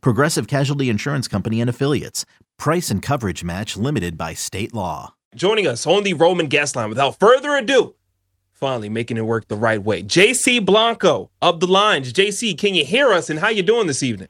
Progressive Casualty Insurance Company and Affiliates. Price and coverage match limited by state law. Joining us on the Roman guest line without further ado, finally making it work the right way. JC Blanco of the lines. JC, can you hear us and how you doing this evening?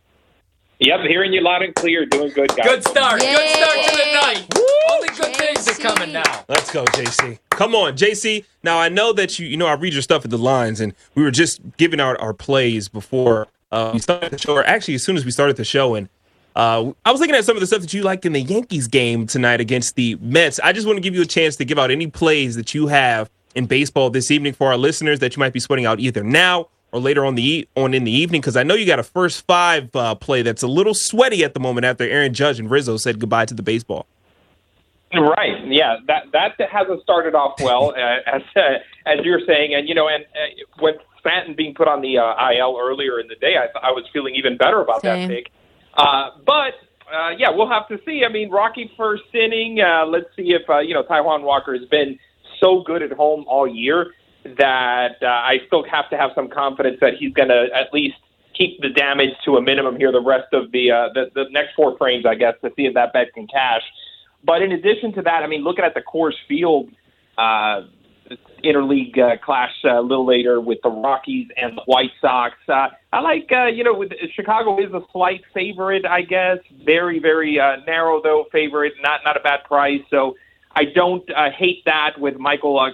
Yep, hearing you loud and clear. Doing good, guys. Good start. Yay. Good start to the night. Woo. Only good things are coming now. Let's go, JC. Come on, JC. Now I know that you you know I read your stuff at the lines, and we were just giving out our plays before uh, we started the show, or actually as soon as we started the show, and uh, I was looking at some of the stuff that you liked in the Yankees game tonight against the Mets. I just want to give you a chance to give out any plays that you have in baseball this evening for our listeners that you might be sweating out either now or later on the e- on in the evening because I know you got a first five uh, play that's a little sweaty at the moment after Aaron Judge and Rizzo said goodbye to the baseball. Right. Yeah. That that hasn't started off well, uh, as uh, as you're saying, and you know, and uh, Stanton being put on the uh, IL earlier in the day, I, I was feeling even better about Same. that pick. Uh, but uh, yeah, we'll have to see. I mean, Rocky first inning. Uh, let's see if uh, you know Taijuan Walker has been so good at home all year that uh, I still have to have some confidence that he's going to at least keep the damage to a minimum here the rest of the uh, the, the next four frames, I guess, to see if that bet can cash. But in addition to that, I mean, looking at the Coors Field uh, interleague uh, clash uh, a little later with the Rockies and the White Sox, uh, I like uh, you know with, Chicago is a slight favorite, I guess. Very very uh, narrow though favorite, not not a bad price. So I don't uh, hate that with Michael uh,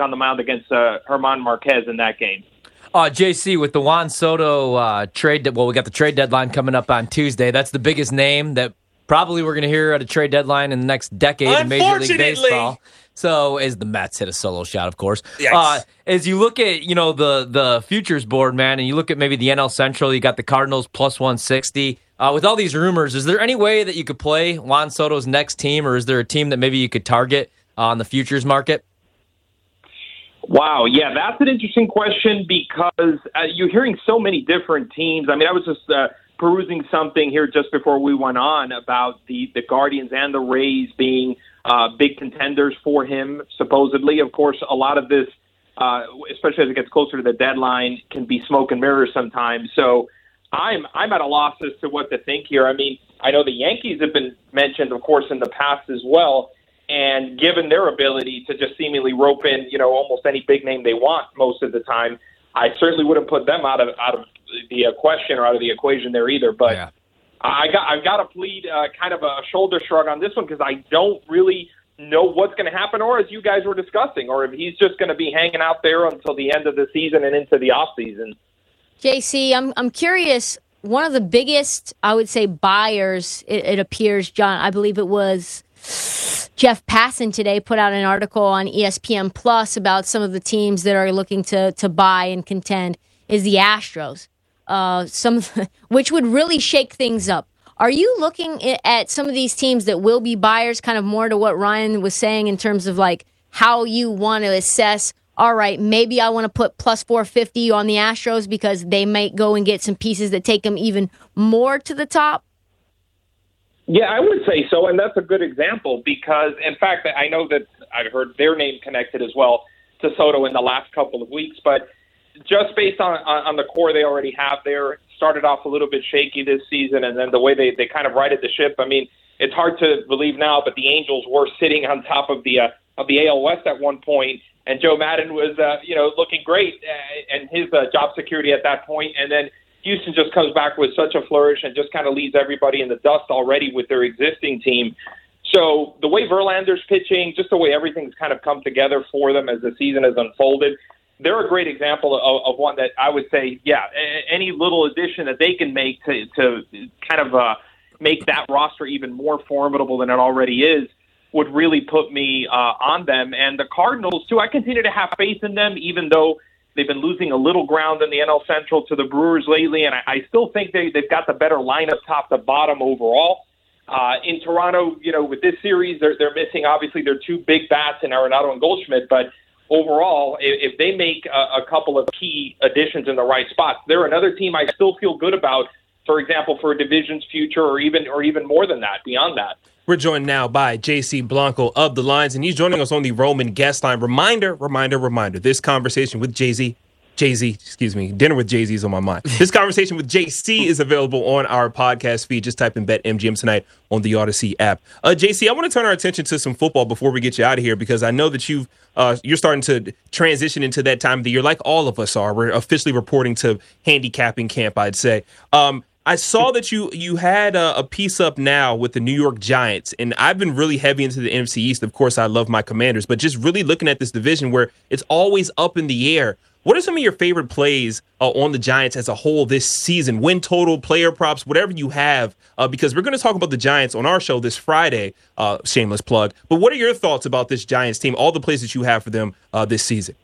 on the mound against uh, German Marquez in that game. Uh, JC, with the Juan Soto uh, trade, well, we got the trade deadline coming up on Tuesday. That's the biggest name that probably we're going to hear at a trade deadline in the next decade in Major League Baseball. So, as the Mets hit a solo shot, of course. Yikes. Uh, as you look at you know the the futures board, man, and you look at maybe the NL Central, you got the Cardinals plus one sixty. Uh, with all these rumors, is there any way that you could play Juan Soto's next team, or is there a team that maybe you could target on the futures market? Wow, yeah, that's an interesting question because uh, you're hearing so many different teams. I mean, I was just uh, perusing something here just before we went on about the the Guardians and the Rays being uh, big contenders for him. Supposedly, of course, a lot of this, uh, especially as it gets closer to the deadline, can be smoke and mirrors sometimes. So, I'm I'm at a loss as to what to think here. I mean, I know the Yankees have been mentioned, of course, in the past as well. And given their ability to just seemingly rope in, you know, almost any big name they want most of the time, I certainly wouldn't put them out of out of the uh, question or out of the equation there either. But Yeah. I got I've got to plead uh, kind of a shoulder shrug on this one because I don't really know what's going to happen, or as you guys were discussing, or if he's just going to be hanging out there until the end of the season and into the off season. JC, I'm I'm curious. One of the biggest, I would say, buyers. It, it appears, John. I believe it was Jeff Passan today put out an article on ESPN Plus about some of the teams that are looking to to buy and contend. Is the Astros, uh, some which would really shake things up. Are you looking at some of these teams that will be buyers, kind of more to what Ryan was saying in terms of like how you want to assess? All right, maybe I want to put plus 450 on the Astros because they might go and get some pieces that take them even more to the top. Yeah, I would say so, and that's a good example because, in fact, I know that I've heard their name connected as well to Soto in the last couple of weeks. But just based on on, the core they already have there, started off a little bit shaky this season, and then the way they they kind of righted the ship. I mean, it's hard to believe now, but the Angels were sitting on top of the uh, of the AL West at one point, and Joe Maddon was uh, you know looking great uh, and his uh, job security at that point, and then Houston just comes back with such a flourish and just kind of leaves everybody in the dust already with their existing team. So the way Verlander's pitching, just the way everything's kind of come together for them as the season has unfolded, they're a great example of, of one that I would say, yeah, any little addition that they can make to, to kind of uh, make that roster even more formidable than it already is would really put me uh, on them. And the Cardinals, too, I continue to have faith in them, even though they've been losing a little ground in the NL Central to the Brewers lately. And I, I still think they, they've got the better lineup top to bottom overall. Uh, in Toronto, you know, with this series, they're they're missing obviously their two big bats in Arenado and Goldschmidt, but overall, if, if they make a, a couple of key additions in the right spots, they're another team I still feel good about. For example, for a division's future, or even or even more than that, beyond that. We're joined now by JC Blanco of the Lines, and he's joining us on the Roman guest line. Reminder, reminder, reminder. This conversation with Jay Z Jay Z, excuse me, dinner with Jay Z is on my mind. This conversation with JC is available on our podcast feed. Just type in Bet MGM tonight on the Audacy app. Uh, JC, I want to turn our attention to some football before we get you out of here because I know that you've uh, you're starting to transition into that time of the year, like all of us are. We're officially reporting to handicapping camp, I'd say. Um, I saw that you you had a, a, piece up now with the New York Giants, and I've been really heavy into the NFC East. Of course, I love my Commanders, but just really looking at this division where it's always up in the air. What are some of your favorite plays uh, on the Giants as a whole this season? Win total, player props, whatever you have, uh, because we're going to talk about the Giants on our show this Friday. Uh, shameless plug. But what are your thoughts about this Giants team? All the plays that you have for them uh, this season.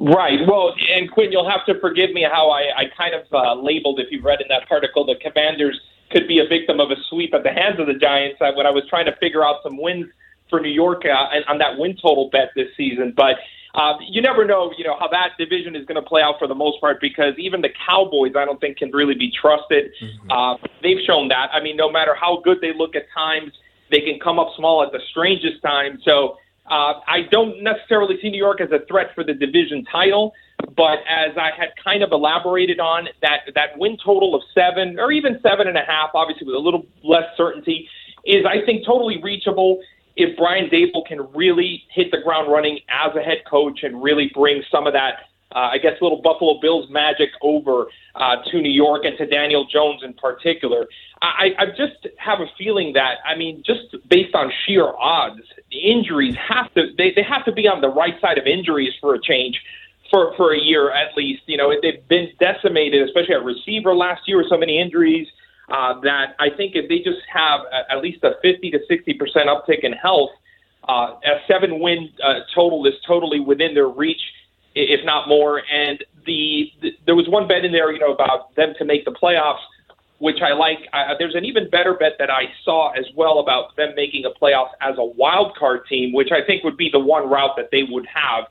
Right. Well, and Quinn, you'll have to forgive me how I, I kind of uh, labeled, if you've read in that article, the Commanders could be a victim of a sweep at the hands of the Giants uh, when I was trying to figure out some wins for New York on that win total bet this season. But uh, you never know, you know, how that division is going to play out for the most part because even the Cowboys, I don't think, can really be trusted. Mm-hmm. Uh, they've shown that. I mean, no matter how good they look at times, they can come up small at the strangest times. So uh, I don't necessarily see New York as a threat for the division title. But as I had kind of elaborated on, that that win total of seven or even seven and a half, obviously with a little less certainty, is I think totally reachable if Brian Daboll can really hit the ground running as a head coach and really bring some of that, uh, I guess, little Buffalo Bills magic over uh, to New York and to Daniel Jones in particular. I, I just have a feeling that, I mean, just based on sheer odds, injuries have to they, they have to be on the right side of injuries for a change. For, for a year at least, you know they've been decimated, especially at receiver last year with so many injuries uh, that I think if they just have a, at least a 50 to 60 percent uptick in health, uh, a seven win uh, total is totally within their reach, if not more. And the, the there was one bet in there, you know, about them to make the playoffs, which I like. Uh, there's an even better bet that I saw as well about them making a playoff as a wild card team, which I think would be the one route that they would have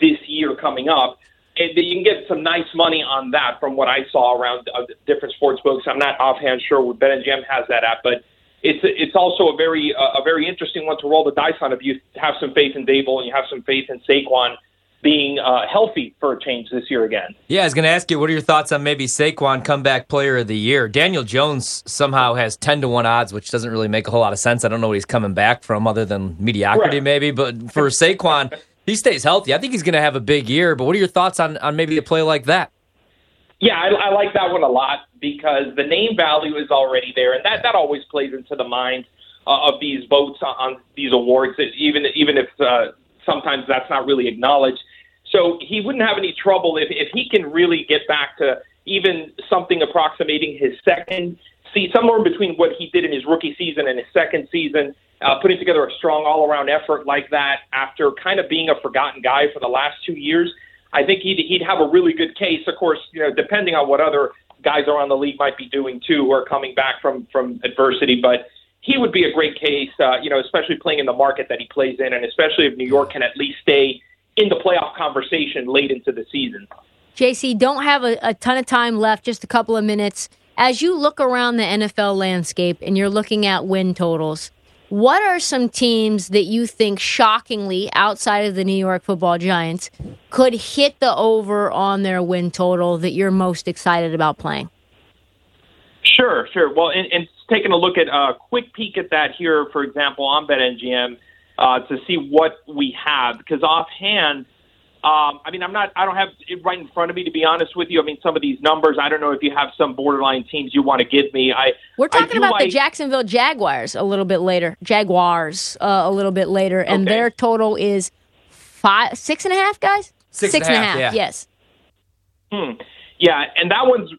this year coming up it, you can get some nice money on that from what I saw around uh, different sports books. I'm not offhand sure what BetMGM has that at, but it's it's also a very uh, a very interesting one to roll the dice on if you have some faith in Daboll and you have some faith in Saquon being uh, healthy for a change this year again. Yeah, I was going to ask you, what are your thoughts on maybe Saquon comeback player of the year? Daniel Jones somehow has 10 to 1 odds, which doesn't really make a whole lot of sense. I don't know what he's coming back from other than mediocrity, right. maybe. But for Saquon, he stays healthy, I think he's going to have a big year. But what are your thoughts on, on maybe a play like that? Yeah, I, I like that one a lot because the name value is already there, and that, that always plays into the mind uh, of these votes on, on these awards, even even if uh, sometimes that's not really acknowledged. So he wouldn't have any trouble if, if he can really get back to even something approximating his second see somewhere in between what he did in his rookie season and his second season uh, putting together a strong all around effort like that after kind of being a forgotten guy for the last two years, I think he'd, he'd have a really good case. Of course, you know, depending on what other guys around the league might be doing too, or coming back from from adversity, but he would be a great case, uh, you know, especially playing in the market that he plays in, and especially if New York can at least stay in the playoff conversation late into the season. JC, don't have a, a ton of time left, just a couple of minutes. As you look around the NFL landscape and you're looking at win totals, what are some teams that you think, shockingly, outside of the New York football giants, could hit the over on their win total that you're most excited about playing? Sure, sure. Well, and, and taking a look at a uh, quick peek at that here, for example, on BetMGM, uh, to see what we have, because offhand, um, I mean, I'm not. I don't have it right in front of me to be honest with you. I mean, some of these numbers. I don't know if you have some borderline teams you want to give me. I we're talking about like, the Jacksonville Jaguars a little bit later. Jaguars uh, a little bit later, and okay. their total is five, six and a half guys. Six, six and a half. half yeah. Yes. Hmm. Yeah, and that one's.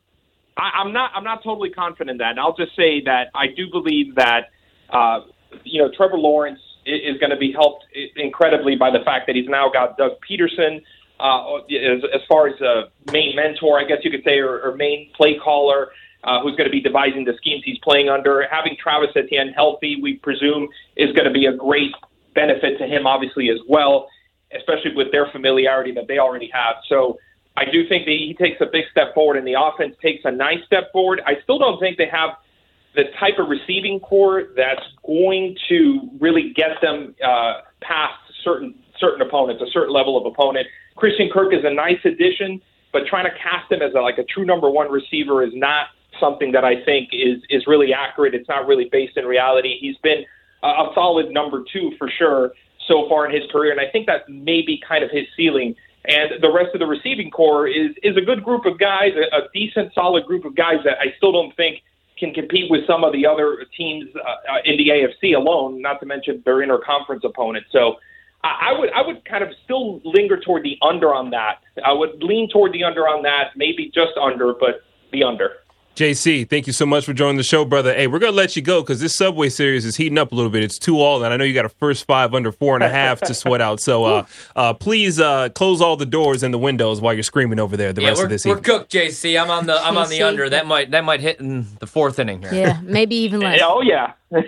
I, I'm not. I'm not totally confident in that. And I'll just say that I do believe that. Uh, you know, Trevor Lawrence is going to be helped incredibly by the fact that he's now got Doug Pederson uh, as, as far as a main mentor, I guess you could say, or, or main play caller. uh, who's going to be devising the schemes he's playing under. Having Travis Etienne healthy, we presume, is going to be a great benefit to him, obviously, as well, especially with their familiarity that they already have. So I do think that he takes a big step forward, and the offense takes a nice step forward. I still don't think they have the type of receiving corps that's going to really get them uh, past certain certain opponents, a certain level of opponent. Christian Kirk is a nice addition, but trying to cast him as a, like a true number one receiver is not something that I think is is really accurate. It's not really based in reality. He's been a, a solid number two for sure so far in his career, and I think that's maybe kind of his ceiling. And the rest of the receiving corps is is a good group of guys, a, a decent, solid group of guys that I still don't think can compete with some of the other teams uh, uh in the AFC alone. Not to mention their interconference opponents. So I would I would kind of still linger toward the under on that. I would lean toward the under on that, maybe just under, but the under. JC, thank you so much for joining the show, brother. Hey, we're gonna let you go because this Subway series is heating up a little bit. It's two all, and I know you got a first five under four and a half to sweat out. So, uh, uh, please uh, close all the doors and the windows while you're screaming over there the yeah, rest of this we're evening. cooked, JC. I'm on the I'm on the under. That might that might hit in the fourth inning here. Yeah, maybe even less. Oh yeah.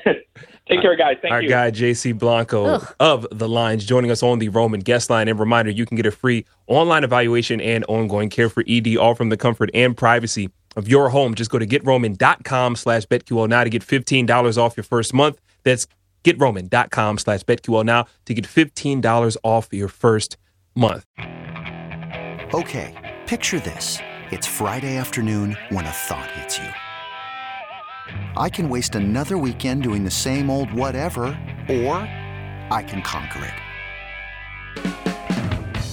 Take care, guys. Thank you. Our you. guy JC Blanco Ugh. of the Lines joining us on the Roman guest line. And reminder, you can get a free online evaluation and ongoing care for ED, all from the comfort and privacy of your home. Just go to getroman.com slash BetQL now to get $15 off your first month. That's getroman.com slash BetQL now to get $15 off your first month. Okay, picture this. It's Friday afternoon when a thought hits you. I can waste another weekend doing the same old whatever, or I can conquer it.